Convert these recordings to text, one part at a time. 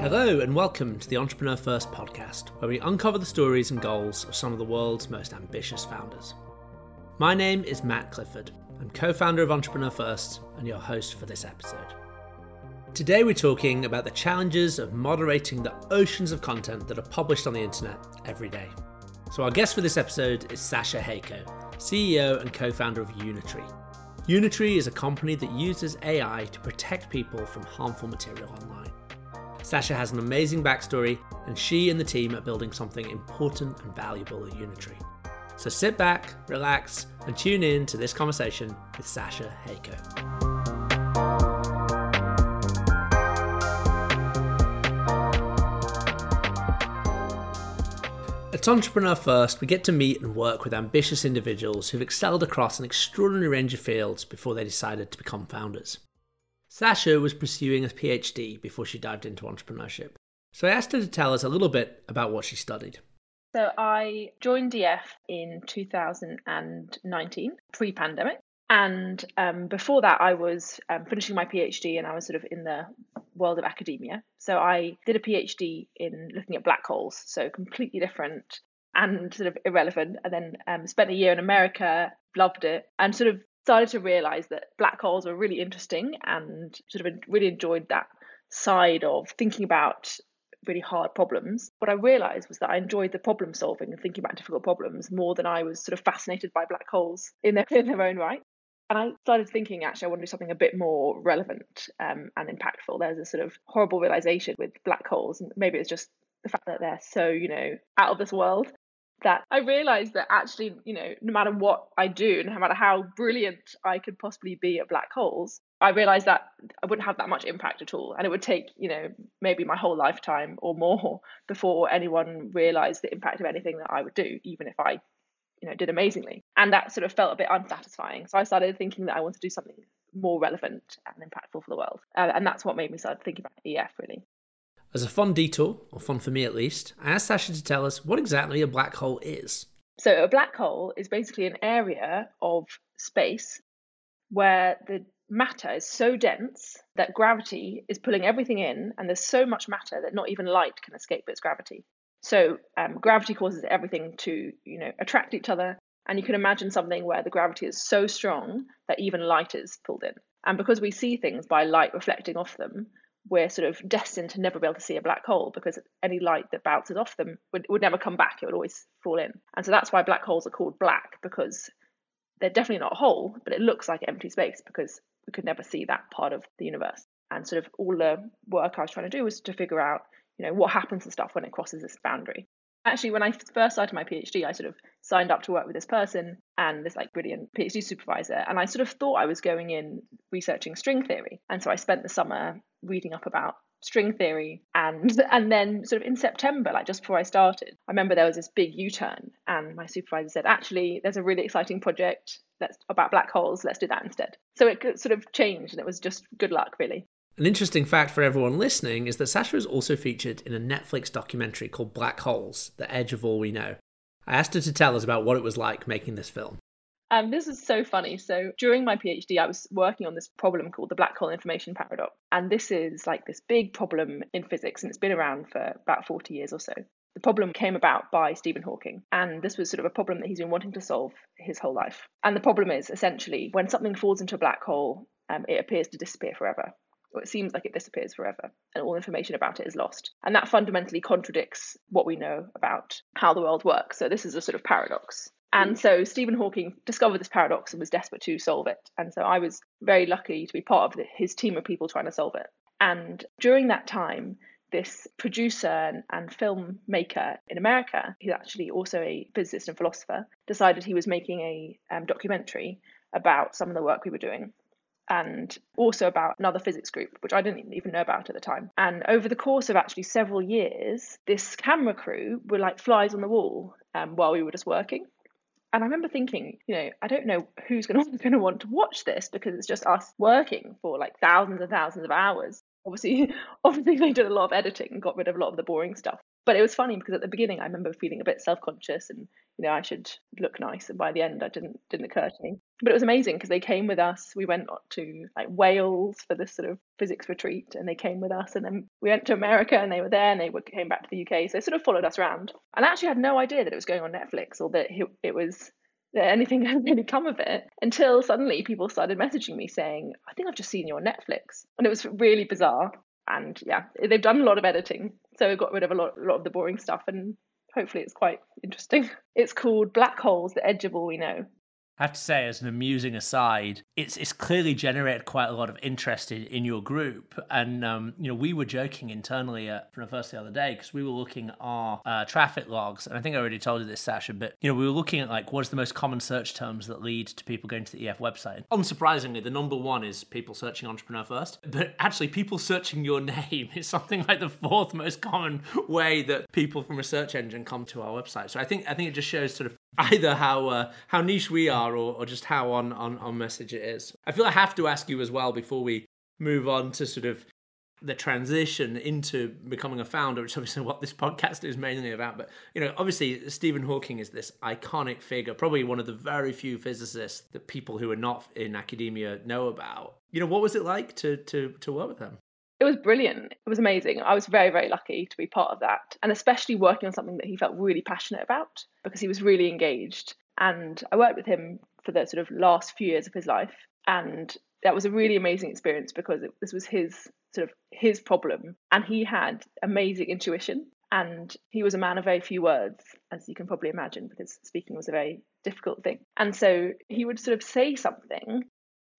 Hello, and welcome to the Entrepreneur First podcast, where we uncover the stories and goals of some of the world's most ambitious founders. My name is Matt Clifford. I'm co founder of Entrepreneur First and your host for this episode. Today, we're talking about the challenges of moderating the oceans of content that are published on the internet every day. So, our guest for this episode is Sasha Haco, CEO and co founder of Unitary. Unitary is a company that uses AI to protect people from harmful material online. Sasha has an amazing backstory, and she and the team are building something important and valuable at Unitary. So sit back, relax, and tune in to this conversation with Sasha Haco. At Entrepreneur First, we get to meet and work with ambitious individuals who've excelled across an extraordinary range of fields before they decided to become founders. Sasha was pursuing a PhD before she dived into entrepreneurship. So I asked her to tell us a little bit about what she studied. So I joined EF in 2019, pre pandemic. And um, before that, I was um, finishing my PhD and I was sort of in the world of academia. So I did a PhD in looking at black holes, so completely different and sort of irrelevant. And then um, spent a year in America, loved it, and sort of started to realize that black holes were really interesting and sort of really enjoyed that side of thinking about really hard problems. What I realized was that I enjoyed the problem solving and thinking about difficult problems more than I was sort of fascinated by black holes in their, in their own right and I started thinking actually I want to do something a bit more relevant um, and impactful. There's a sort of horrible realization with black holes, and maybe it's just the fact that they're so you know out of this world that I realized that actually you know no matter what I do, no matter how brilliant I could possibly be at black holes, I realized that I wouldn't have that much impact at all, and it would take you know maybe my whole lifetime or more before anyone realized the impact of anything that I would do, even if I you know did amazingly. And that sort of felt a bit unsatisfying. So i started thinking that i want to do something more relevant and impactful for the world. Uh, and that's what made me start thinking about ef really as a fun detour or fun for me at least i asked sasha to tell us what exactly a black hole is so a black hole is basically an area of space where the matter is so dense that gravity is pulling everything in and there's so much matter that not even light can escape its gravity so um, gravity causes everything to, you know, attract each other. And you can imagine something where the gravity is so strong that even light is pulled in. And because we see things by light reflecting off them, we're sort of destined to never be able to see a black hole because any light that bounces off them would, would never come back. It would always fall in. And so that's why black holes are called black because they're definitely not a hole, but it looks like empty space because we could never see that part of the universe. And sort of all the work I was trying to do was to figure out you know what happens to stuff when it crosses this boundary actually when i first started my phd i sort of signed up to work with this person and this like brilliant phd supervisor and i sort of thought i was going in researching string theory and so i spent the summer reading up about string theory and and then sort of in september like just before i started i remember there was this big u-turn and my supervisor said actually there's a really exciting project that's about black holes let's do that instead so it sort of changed and it was just good luck really an interesting fact for everyone listening is that Sasha is also featured in a Netflix documentary called Black Holes The Edge of All We Know. I asked her to tell us about what it was like making this film. Um, this is so funny. So during my PhD, I was working on this problem called the black hole information paradox. And this is like this big problem in physics, and it's been around for about 40 years or so. The problem came about by Stephen Hawking, and this was sort of a problem that he's been wanting to solve his whole life. And the problem is essentially when something falls into a black hole, um, it appears to disappear forever or it seems like it disappears forever and all information about it is lost. And that fundamentally contradicts what we know about how the world works. So this is a sort of paradox. And so Stephen Hawking discovered this paradox and was desperate to solve it. And so I was very lucky to be part of his team of people trying to solve it. And during that time, this producer and, filmmaker in America, who's actually also a physicist and philosopher, decided he was making a um, documentary about some of the work we were doing and also about another physics group, which I didn't even know about at the time. And over the course of actually several years, this camera crew were like flies on the wall um, while we were just working. And I remember thinking, you know, I don't know who's going to want to watch this because it's just us working for like thousands and thousands of hours. Obviously, obviously they did a lot of editing and got rid of a lot of the boring stuff. But it was funny because at the beginning I remember feeling a bit self conscious and you know I should look nice, and by the end I didn't didn't occur to me. But it was amazing because they came with us. We went to like Wales for this sort of physics retreat, and they came with us. And then we went to America, and they were there, and they came back to the UK. So they sort of followed us around. And I actually had no idea that it was going on Netflix or that it was that anything had really come of it until suddenly people started messaging me saying, I think I've just seen you on Netflix. And it was really bizarre. And yeah, they've done a lot of editing. So it got rid of a lot, a lot of the boring stuff and hopefully it's quite interesting. It's called Black Holes, the Edge of All We Know. I have to say, as an amusing aside, it's it's clearly generated quite a lot of interest in, in your group. And um, you know, we were joking internally at First the other day because we were looking at our uh, traffic logs, and I think I already told you this, Sasha. But you know, we were looking at like what's the most common search terms that lead to people going to the EF website. Unsurprisingly, the number one is people searching entrepreneur first, but actually, people searching your name is something like the fourth most common way that people from a search engine come to our website. So I think I think it just shows sort of either how uh, how niche we are or, or just how on, on on message it is. I feel I have to ask you as well before we move on to sort of the transition into becoming a founder, which is obviously what this podcast is mainly about. But you know, obviously Stephen Hawking is this iconic figure, probably one of the very few physicists that people who are not in academia know about. You know, what was it like to to to work with him? It was brilliant. It was amazing. I was very, very lucky to be part of that. And especially working on something that he felt really passionate about because he was really engaged. And I worked with him for the sort of last few years of his life. And that was a really amazing experience because it, this was his sort of his problem. And he had amazing intuition. And he was a man of very few words, as you can probably imagine, because speaking was a very difficult thing. And so he would sort of say something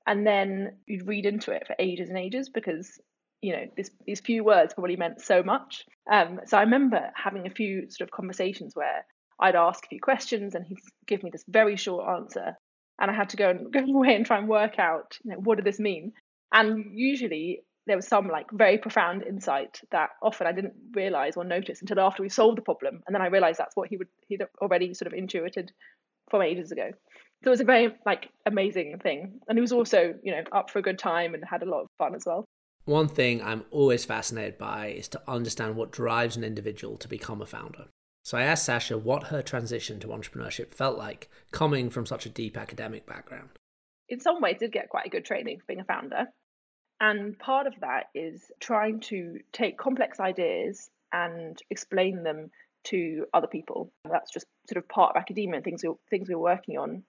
and then you'd read into it for ages and ages because you know this, these few words probably meant so much. Um, so i remember having a few sort of conversations where i'd ask a few questions and he'd give me this very short answer. And i had to go and go away and try and work out you know what did this mean? And usually there was some like very profound insight that often i didn't realize or notice until after we solved the problem. And then i realized that's what he would he'd already sort of intuited from ages ago. So it was a very like amazing thing. And he was also you know up for a good time and had a lot of fun as well one thing I'm always fascinated by is to understand what drives an individual to become a founder. So I asked Sasha what her transition to entrepreneurship felt like coming from such a deep academic background. In some ways, did get quite a good training for being a founder. And part of that is trying to take complex ideas and explain them to other people. That's just sort of part of academia and things we, things we're working on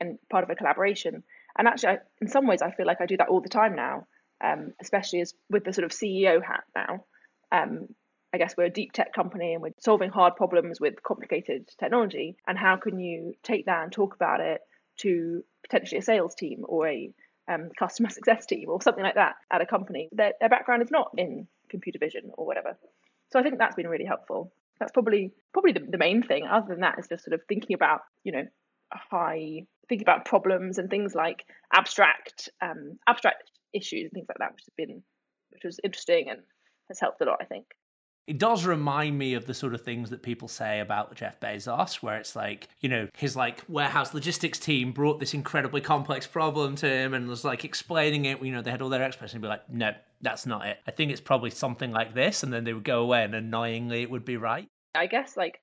and part of a collaboration. And actually, I, in some ways, I feel like I do that all the time now um, especially as with the sort of CEO hat now. Um, I guess we're a deep tech company and we're solving hard problems with complicated technology. And how can you take that and talk about it to potentially a sales team or a um, customer success team or something like that at a company? Their, their background is not in computer vision or whatever. So I think that's been really helpful. That's probably probably the, the main thing. Other than that, is just sort of thinking about you know high thinking about problems and things like abstract um, abstract issues and things like that, which has been which was interesting and has helped a lot, I think. It does remind me of the sort of things that people say about Jeff Bezos, where it's like, you know, his like warehouse logistics team brought this incredibly complex problem to him and was like explaining it. You know, they had all their experts and be like, no, that's not it. I think it's probably something like this. And then they would go away and annoyingly it would be right. I guess like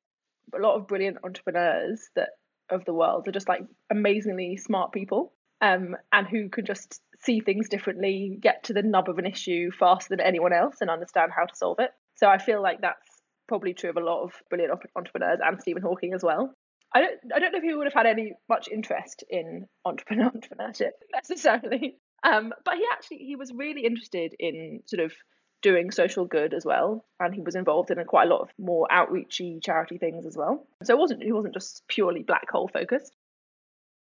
a lot of brilliant entrepreneurs that of the world are just like amazingly smart people um, and who can just see things differently, get to the nub of an issue faster than anyone else, and understand how to solve it. So I feel like that's probably true of a lot of brilliant entrepreneurs and Stephen Hawking as well. I don't, I don't know if he would have had any much interest in entrepreneur entrepreneurship necessarily, um, but he actually he was really interested in sort of doing social good as well, and he was involved in a, quite a lot of more outreachy charity things as well. So it wasn't he wasn't just purely black hole focused.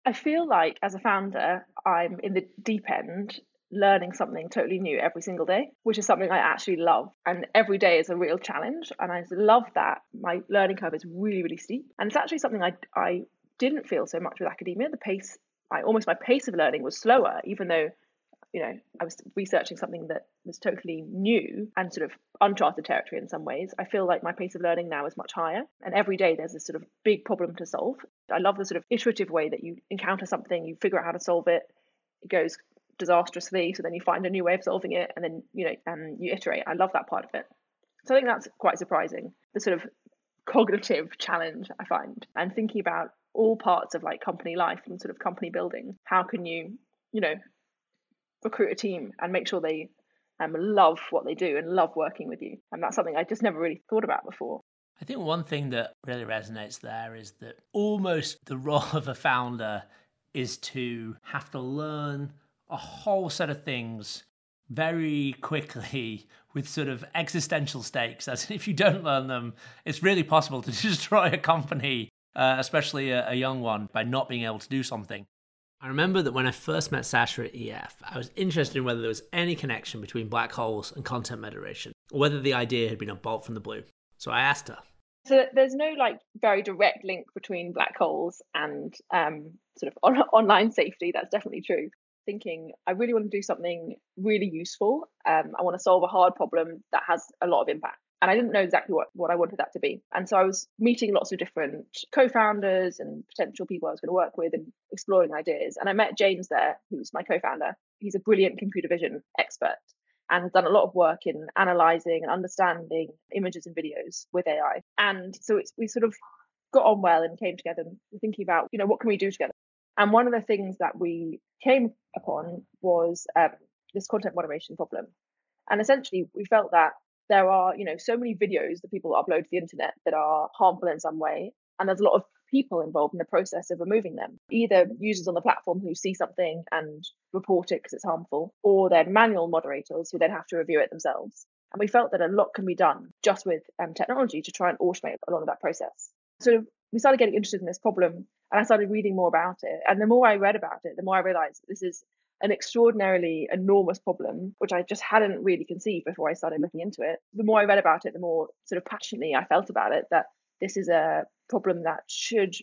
I feel like as a founder, I'm in the deep end learning something totally new every single day, which is something I actually love. And every day is a real challenge. And I love that my learning curve is really, really steep. And it's actually something I, I didn't feel so much with academia. The pace, I almost my pace of learning was slower, even though you know, I was researching something that was totally new and sort of uncharted territory in some ways. I feel like my pace of learning now is much higher. And every day there's a sort of big problem to solve. I love the sort of iterative way that you encounter something, you figure out how to solve it, it goes disastrously, so then you find a new way of solving it, and then, you know, um, you iterate. I love that part of it. So I think that's quite surprising. The sort of cognitive challenge I find and thinking about all parts of like company life and sort of company building. How can you, you know, recruit a team and make sure they um, love what they do and love working with you? And that's something I just never really thought about before. I think one thing that really resonates there is that almost the role of a founder is to have to learn a whole set of things very quickly with sort of existential stakes. As if you don't learn them, it's really possible to destroy a company, uh, especially a, a young one, by not being able to do something. I remember that when I first met Sasha at EF, I was interested in whether there was any connection between black holes and content moderation, or whether the idea had been a bolt from the blue. So I asked her. So there's no like very direct link between black holes and um, sort of on- online safety. That's definitely true thinking I really want to do something really useful. Um, I want to solve a hard problem that has a lot of impact. And I didn't know exactly what, what I wanted that to be. And so I was meeting lots of different co founders and potential people I was going to work with and exploring ideas. And I met James there, who's my co founder. He's a brilliant computer vision expert and has done a lot of work in analyzing and understanding images and videos with AI. And so we sort of got on well and came together and thinking about, you know, what can we do together? And one of the things that we came upon was um, this content moderation problem. And essentially, we felt that there are, you know, so many videos that people upload to the internet that are harmful in some way, and there's a lot of people involved in the process of removing them. Either users on the platform who see something and report it because it's harmful, or then manual moderators who then have to review it themselves. And we felt that a lot can be done just with um, technology to try and automate a lot of that process. So we started getting interested in this problem and I started reading more about it. And the more I read about it, the more I realized this is an extraordinarily enormous problem, which I just hadn't really conceived before I started looking into it. The more I read about it, the more sort of passionately I felt about it that this is a problem that should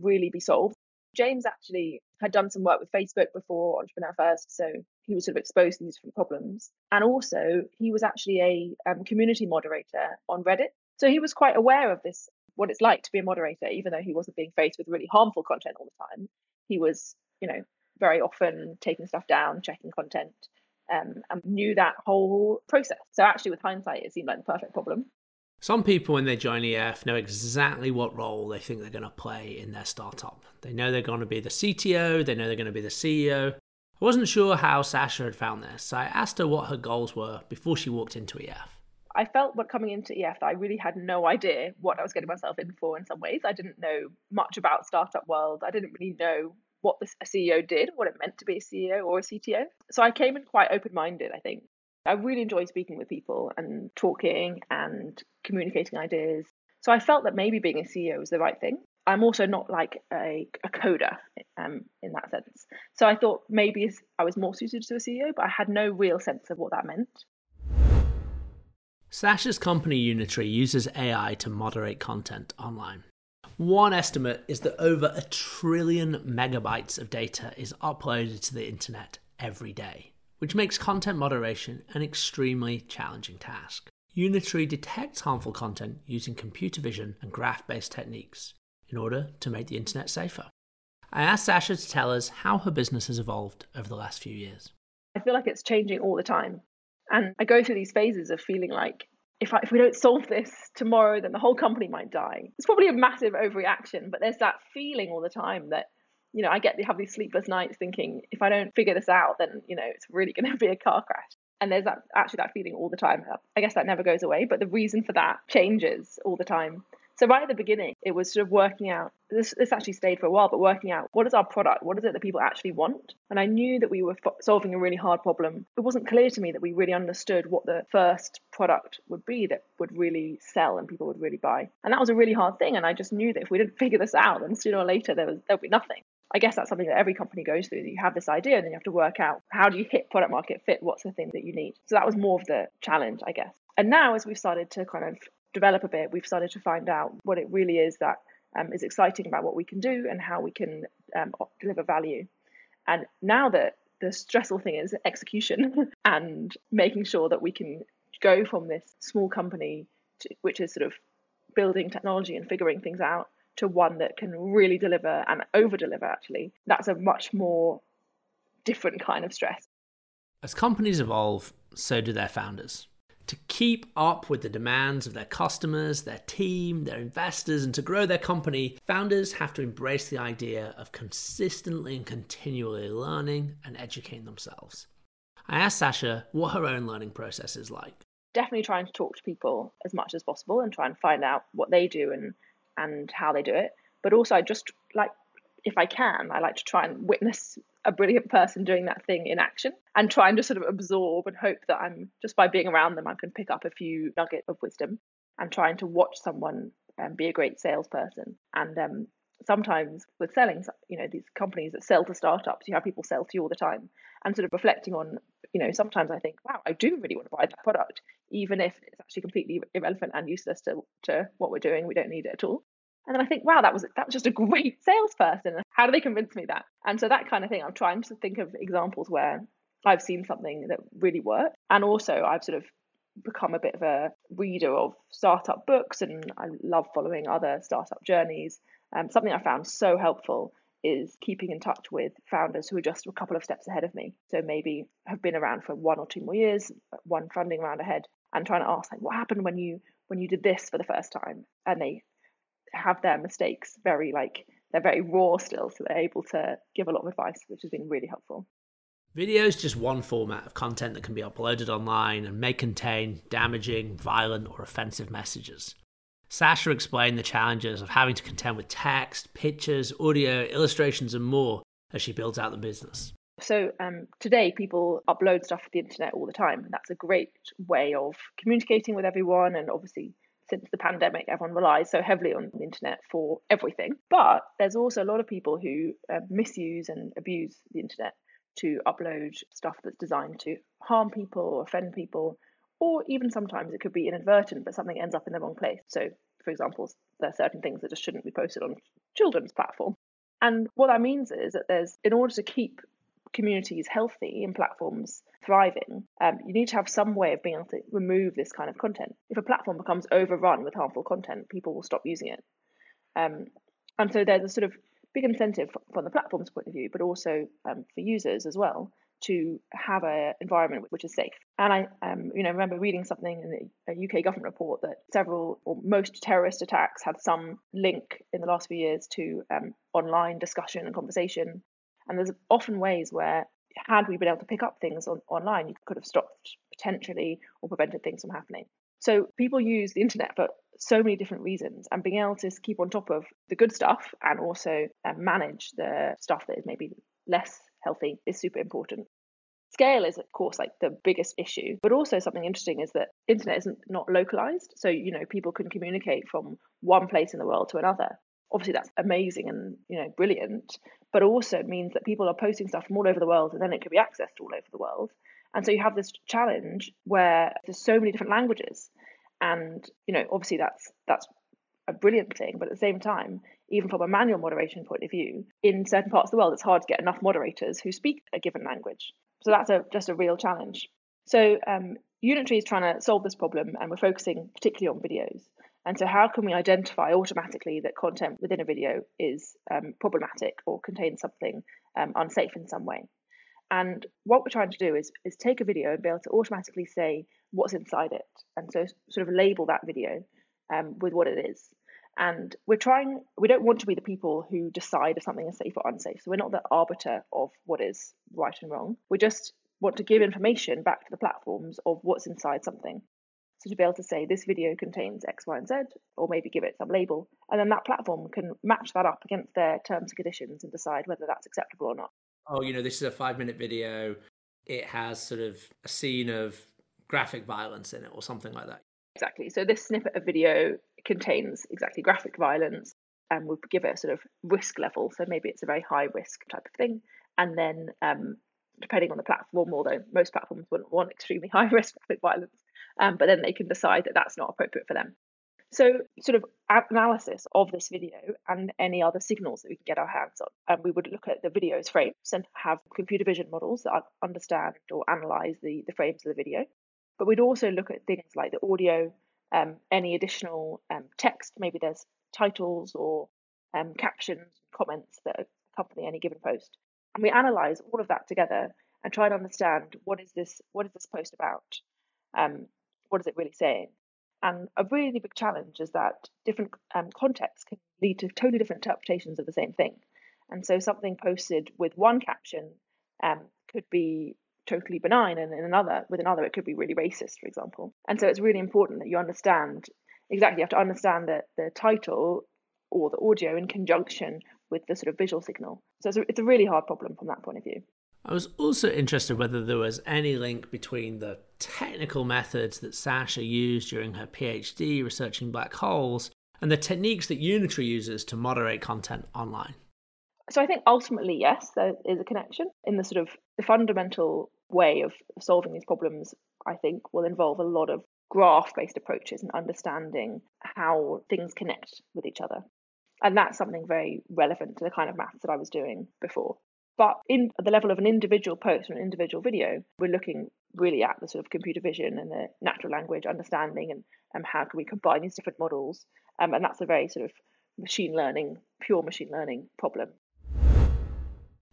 really be solved. James actually had done some work with Facebook before Entrepreneur First, so he was sort of exposed to these different problems. And also, he was actually a um, community moderator on Reddit. So he was quite aware of this what it's like to be a moderator, even though he wasn't being faced with really harmful content all the time. He was, you know, very often taking stuff down, checking content, um, and knew that whole process. So actually, with hindsight, it seemed like the perfect problem. Some people, when they join EF, know exactly what role they think they're going to play in their startup. They know they're going to be the CTO, they know they're going to be the CEO. I wasn't sure how Sasha had found this, so I asked her what her goals were before she walked into EF. I felt what coming into EF that I really had no idea what I was getting myself in for in some ways. I didn't know much about startup world. I didn't really know what the, a CEO did, what it meant to be a CEO or a CTO. So I came in quite open minded, I think. I really enjoy speaking with people and talking and communicating ideas. So I felt that maybe being a CEO was the right thing. I'm also not like a, a coder um, in that sense. So I thought maybe I was more suited to a CEO, but I had no real sense of what that meant. Sasha's company Unitary uses AI to moderate content online. One estimate is that over a trillion megabytes of data is uploaded to the internet every day, which makes content moderation an extremely challenging task. Unitary detects harmful content using computer vision and graph based techniques in order to make the internet safer. I asked Sasha to tell us how her business has evolved over the last few years. I feel like it's changing all the time. And I go through these phases of feeling like if, I, if we don't solve this tomorrow, then the whole company might die. It's probably a massive overreaction, but there's that feeling all the time that, you know, I get to have these sleepless nights thinking, if I don't figure this out, then, you know, it's really going to be a car crash. And there's that actually that feeling all the time. I guess that never goes away, but the reason for that changes all the time. So right at the beginning, it was sort of working out. This, this actually stayed for a while, but working out what is our product, what is it that people actually want, and I knew that we were f- solving a really hard problem. It wasn't clear to me that we really understood what the first product would be that would really sell and people would really buy, and that was a really hard thing. And I just knew that if we didn't figure this out, then sooner or later there was there would be nothing. I guess that's something that every company goes through. You have this idea, and then you have to work out how do you hit product market fit. What's the thing that you need? So that was more of the challenge, I guess. And now, as we've started to kind of develop a bit, we've started to find out what it really is that um, is exciting about what we can do and how we can um, deliver value. And now that the stressful thing is execution and making sure that we can go from this small company, to, which is sort of building technology and figuring things out, to one that can really deliver and over deliver, actually, that's a much more different kind of stress. As companies evolve, so do their founders. To keep up with the demands of their customers, their team, their investors, and to grow their company, founders have to embrace the idea of consistently and continually learning and educating themselves. I asked Sasha what her own learning process is like. Definitely trying to talk to people as much as possible and try and find out what they do and and how they do it. But also, I just like if I can, I like to try and witness a brilliant person doing that thing in action and try and just sort of absorb and hope that I'm just by being around them, I can pick up a few nuggets of wisdom and trying to watch someone um, be a great salesperson. And um, sometimes with selling, you know, these companies that sell to startups, you have people sell to you all the time and sort of reflecting on, you know, sometimes I think, wow, I do really want to buy that product, even if it's actually completely irrelevant and useless to, to what we're doing. We don't need it at all. And then I think, wow, that was that was just a great salesperson. How do they convince me that? And so that kind of thing, I'm trying to think of examples where I've seen something that really worked, and also I've sort of become a bit of a reader of startup books, and I love following other startup journeys. Um, something I found so helpful is keeping in touch with founders who are just a couple of steps ahead of me. So maybe have been around for one or two more years, one funding round ahead, and trying to ask like, what happened when you when you did this for the first time? And they have their mistakes very like they're very raw still, so they're able to give a lot of advice, which has been really helpful. Video is just one format of content that can be uploaded online and may contain damaging, violent, or offensive messages. Sasha explained the challenges of having to contend with text, pictures, audio, illustrations, and more as she builds out the business. So um, today, people upload stuff to the internet all the time. That's a great way of communicating with everyone and obviously since the pandemic, everyone relies so heavily on the internet for everything. But there's also a lot of people who uh, misuse and abuse the internet to upload stuff that's designed to harm people or offend people, or even sometimes it could be inadvertent, but something ends up in the wrong place. So, for example, there are certain things that just shouldn't be posted on children's platform. And what that means is that there's, in order to keep communities healthy and platforms thriving, um, you need to have some way of being able to remove this kind of content. If a platform becomes overrun with harmful content, people will stop using it. Um, and so there's a sort of big incentive from the platform's point of view, but also um, for users as well to have an environment which is safe. And I, um, you know, remember reading something in a UK government report that several or most terrorist attacks had some link in the last few years to um, online discussion and conversation and there's often ways where, had we been able to pick up things on, online, you could have stopped potentially or prevented things from happening. So people use the internet for so many different reasons, and being able to keep on top of the good stuff and also um, manage the stuff that is maybe less healthy is super important. Scale is, of course, like the biggest issue, but also something interesting is that internet isn't not localized. So you know people can communicate from one place in the world to another obviously that's amazing and you know brilliant but also means that people are posting stuff from all over the world and then it can be accessed all over the world. And so you have this challenge where there's so many different languages and you know obviously that's that's a brilliant thing but at the same time even from a manual moderation point of view in certain parts of the world it's hard to get enough moderators who speak a given language. So that's a just a real challenge. So um, Unitary is trying to solve this problem and we're focusing particularly on videos and so, how can we identify automatically that content within a video is um, problematic or contains something um, unsafe in some way? And what we're trying to do is, is take a video and be able to automatically say what's inside it, and so sort of label that video um, with what it is. And we're trying, we don't want to be the people who decide if something is safe or unsafe. So we're not the arbiter of what is right and wrong. We just want to give information back to the platforms of what's inside something. So to be able to say this video contains X, Y, and Z, or maybe give it some label, and then that platform can match that up against their terms and conditions and decide whether that's acceptable or not. Oh, you know, this is a five minute video. It has sort of a scene of graphic violence in it or something like that. Exactly. So this snippet of video contains exactly graphic violence and would give it a sort of risk level. So maybe it's a very high risk type of thing. And then um, depending on the platform, although most platforms wouldn't want extremely high risk graphic violence, um, but then they can decide that that's not appropriate for them. So, sort of analysis of this video and any other signals that we can get our hands on. And um, we would look at the video's frames and have computer vision models that understand or analyze the, the frames of the video. But we'd also look at things like the audio, um, any additional um, text, maybe there's titles or um, captions, comments that accompany any given post. And we analyze all of that together and try to understand what is this what is this post about? What is it really saying? And a really big challenge is that different um, contexts can lead to totally different interpretations of the same thing. And so something posted with one caption um, could be totally benign, and in another, with another, it could be really racist, for example. And so it's really important that you understand exactly. You have to understand the the title or the audio in conjunction with the sort of visual signal. So it's a, it's a really hard problem from that point of view. I was also interested whether there was any link between the technical methods that Sasha used during her PhD researching black holes and the techniques that Unitary uses to moderate content online. So I think ultimately, yes, there is a connection in the sort of the fundamental way of solving these problems. I think will involve a lot of graph-based approaches and understanding how things connect with each other, and that's something very relevant to the kind of maths that I was doing before. But in the level of an individual post or an individual video, we're looking really at the sort of computer vision and the natural language understanding and um, how can we combine these different models. Um, and that's a very sort of machine learning, pure machine learning problem.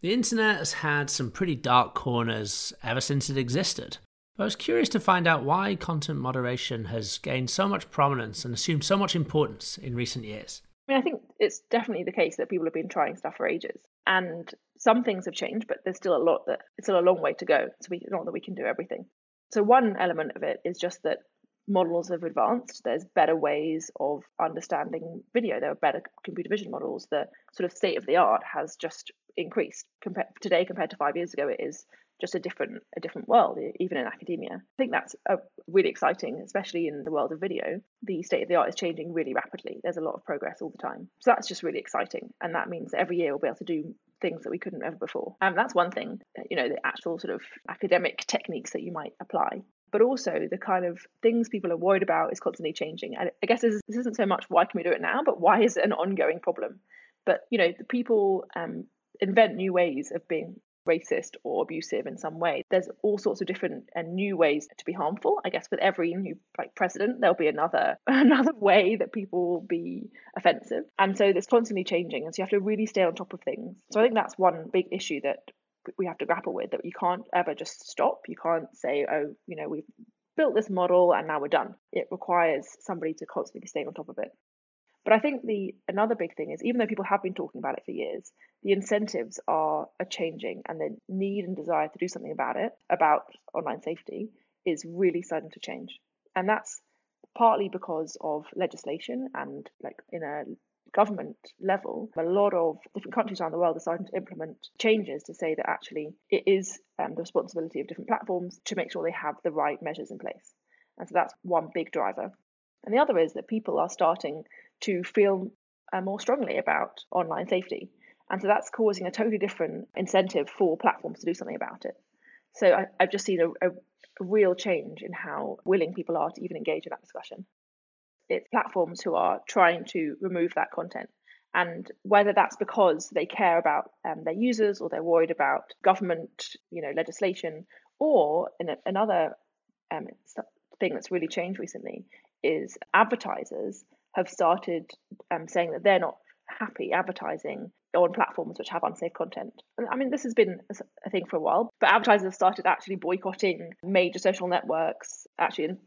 The internet has had some pretty dark corners ever since it existed. I was curious to find out why content moderation has gained so much prominence and assumed so much importance in recent years. I mean, I think it's definitely the case that people have been trying stuff for ages, and some things have changed, but there's still a lot that it's still a long way to go. So we not that we can do everything. So one element of it is just that models have advanced. There's better ways of understanding video. There are better computer vision models. The sort of state of the art has just increased compared today compared to five years ago. It is just a different a different world, even in academia. I think that's really exciting, especially in the world of video. The state of the art is changing really rapidly. There's a lot of progress all the time, so that's just really exciting, and that means every year we'll be able to do things that we couldn't ever before. And um, that's one thing, you know, the actual sort of academic techniques that you might apply but also the kind of things people are worried about is constantly changing. And I guess this, isn't so much why can we do it now, but why is it an ongoing problem? But you know, the people um, invent new ways of being racist or abusive in some way. There's all sorts of different and new ways to be harmful. I guess with every new like president, there'll be another another way that people will be offensive, and so it's constantly changing. And so you have to really stay on top of things. So I think that's one big issue that we have to grapple with that you can't ever just stop. You can't say, oh, you know, we've built this model and now we're done. It requires somebody to constantly be staying on top of it. But I think the another big thing is even though people have been talking about it for years, the incentives are, are changing and the need and desire to do something about it, about online safety, is really starting to change. And that's partly because of legislation and like in a government level, a lot of different countries around the world are starting to implement changes to say that actually it is um, the responsibility of different platforms to make sure they have the right measures in place. And so that's one big driver. And the other is that people are starting to feel uh, more strongly about online safety. And so that's causing a totally different incentive for platforms to do something about it. So I, have just seen a, a real change in how willing people are to even engage in that discussion it's platforms who are trying to remove that content. And whether that's because they care about um, their users or they're worried about government, you know, legislation, or a, another um, thing that's really changed recently is advertisers have started um, saying that they're not happy advertising on platforms which have unsafe content. I mean, this has been a thing for a while, but advertisers have started actually boycotting major social networks. Actually, in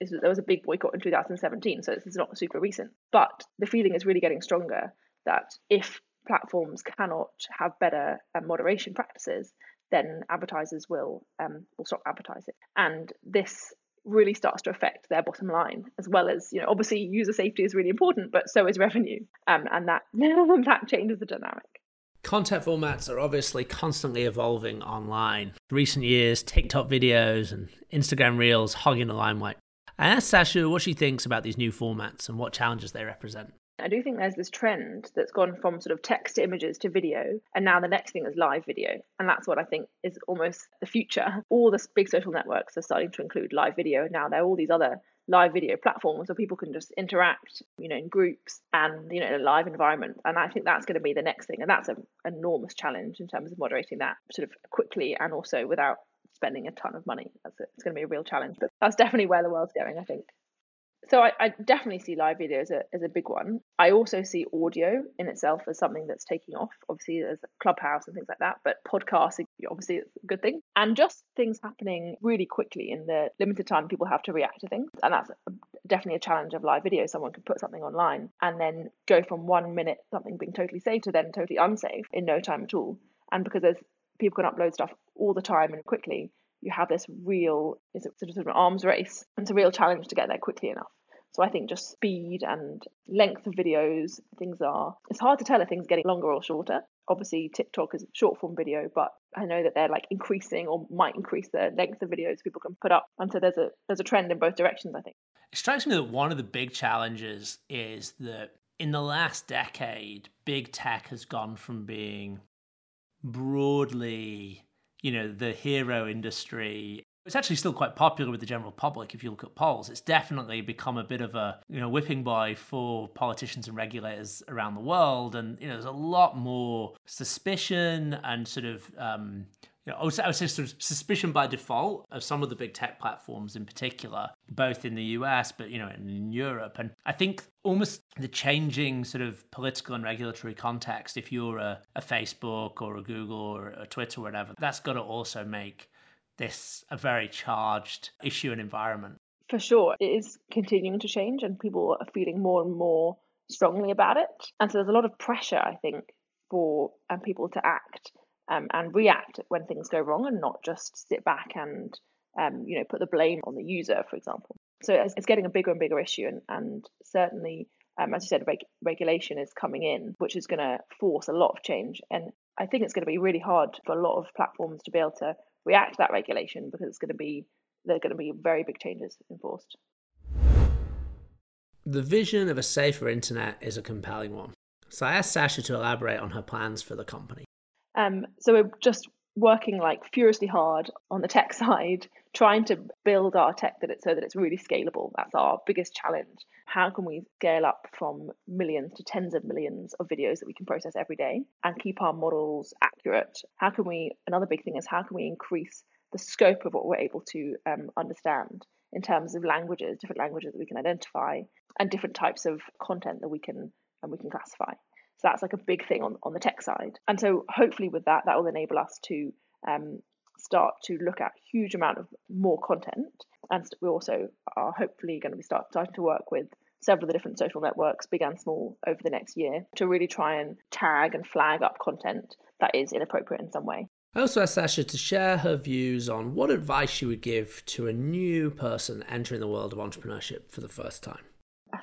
there was a big boycott in 2017, so this is not super recent. But the feeling is really getting stronger that if platforms cannot have better um, moderation practices, then advertisers will um, will stop advertising, and this really starts to affect their bottom line as well as you know obviously user safety is really important, but so is revenue, um, and that that changes the dynamic. Content formats are obviously constantly evolving online. Recent years, TikTok videos and Instagram Reels hogging the limelight. I asked Sasha what she thinks about these new formats and what challenges they represent. I do think there's this trend that's gone from sort of text to images to video, and now the next thing is live video. And that's what I think is almost the future. All the big social networks are starting to include live video. Now there are all these other live video platforms where people can just interact, you know, in groups and, you know, in a live environment. And I think that's going to be the next thing. And that's an enormous challenge in terms of moderating that sort of quickly and also without spending a ton of money. That's it's going to be a real challenge, but that's definitely where the world's going. I think. So I, I definitely see live video as a as a big one. I also see audio in itself as something that's taking off. Obviously, there's Clubhouse and things like that, but podcasting obviously it's a good thing. And just things happening really quickly in the limited time people have to react to things. And that's definitely a challenge of live video. Someone can put something online and then go from one minute something being totally safe to then totally unsafe in no time at all. And because there's people can upload stuff all the time and quickly, you have this real it's sort of an arms race. And it's a real challenge to get there quickly enough. So I think just speed and length of videos, things are it's hard to tell if things are getting longer or shorter. Obviously TikTok is short form video, but I know that they're like increasing or might increase the length of videos people can put up. And so there's a there's a trend in both directions, I think. It strikes me that one of the big challenges is that in the last decade, big tech has gone from being broadly, you know, the hero industry. It's actually still quite popular with the general public if you look at polls. It's definitely become a bit of a, you know, whipping boy for politicians and regulators around the world. And, you know, there's a lot more suspicion and sort of um, you know, I would say, I would say sort of suspicion by default of some of the big tech platforms in particular, both in the US, but you know, in Europe. And I think almost the changing sort of political and regulatory context, if you're a, a Facebook or a Google or a Twitter or whatever, that's got to also make this a very charged issue and environment. For sure. It is continuing to change and people are feeling more and more strongly about it. And so there's a lot of pressure, I think, for um, people to act um, and react when things go wrong and not just sit back and um, you know put the blame on the user, for example. So it's, getting a bigger and bigger issue, and, and certainly, um, as you said, reg- regulation is coming in, which is going to force a lot of change. And I think it's going to be really hard for a lot of platforms to be able to react to that regulation because it's going to be there are going to be very big changes enforced. The vision of a safer internet is a compelling one. So I asked Sasha to elaborate on her plans for the company. Um, so we're just working like furiously hard on the tech side, trying to build our tech that it so that it's really scalable. That's our biggest challenge. How can we scale up from millions to tens of millions of videos that we can process every day and keep our models accurate? How can we? Another big thing is how can we increase the scope of what we're able to um, understand in terms of languages, different languages that we can identify, and different types of content that we can and we can classify. So that's like a big thing on, on the tech side. And so hopefully with that, that will enable us to um, start to look at huge amount of more content. And we also are hopefully going to be start, starting to work with several of the different social networks, big and small, over the next year to really try and tag and flag up content that is inappropriate in some way. I also asked Sasha to share her views on what advice she would give to a new person entering the world of entrepreneurship for the first time.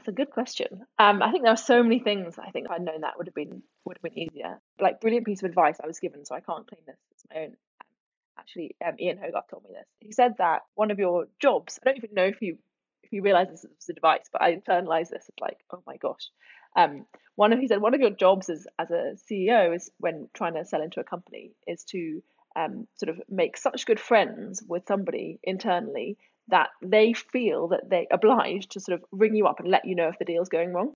That's a good question. Um, I think there are so many things. I think if I'd known that would have been would have been easier. Like brilliant piece of advice I was given, so I can't claim this as my own. Actually, um, Ian Hogarth told me this. He said that one of your jobs. I don't even know if you if you realize this is advice, but I internalized this. It's like, oh my gosh. Um, one of he said one of your jobs as as a CEO is when trying to sell into a company is to um, sort of make such good friends with somebody internally that they feel that they're obliged to sort of ring you up and let you know if the deal's going wrong.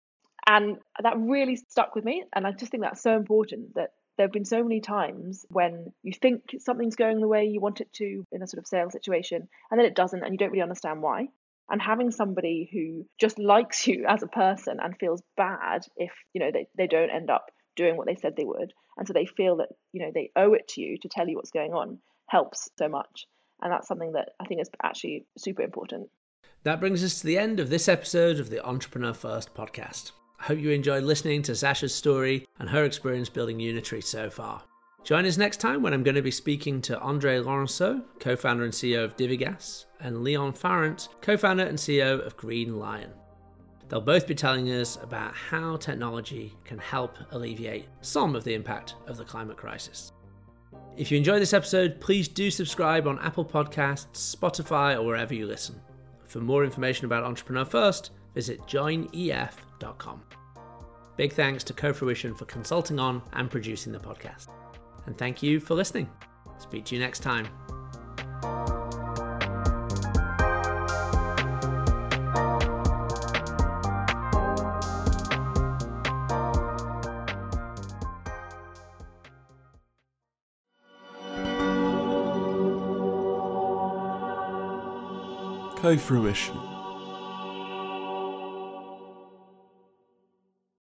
And that really stuck with me. And I just think that's so important that there have been so many times when you think something's going the way you want it to in a sort of sales situation, and then it doesn't, and you don't really understand why. And having somebody who just likes you as a person and feels bad if, you know, they, they don't end up doing what they said they would. And so they feel that, you know, they owe it to you to tell you what's going on helps so much. And that's something that I think is actually super important. That brings us to the end of this episode of the Entrepreneur First podcast. I hope you enjoyed listening to Sasha's story and her experience building Unitary so far. Join us next time when I'm going to be speaking to Andre Laurenceau, co founder and CEO of Divigas, and Leon Farrant, co founder and CEO of Green Li-ion. They'll both be telling us about how technology can help alleviate some of the impact of the climate crisis. If you enjoyed this episode, please do subscribe on Apple Podcasts, Spotify, or wherever you listen. For more information about Entrepreneur First, visit joinef.com. Big thanks to Cofruition for consulting on and producing the podcast. And thank you for listening. Speak to you next time. Cofruition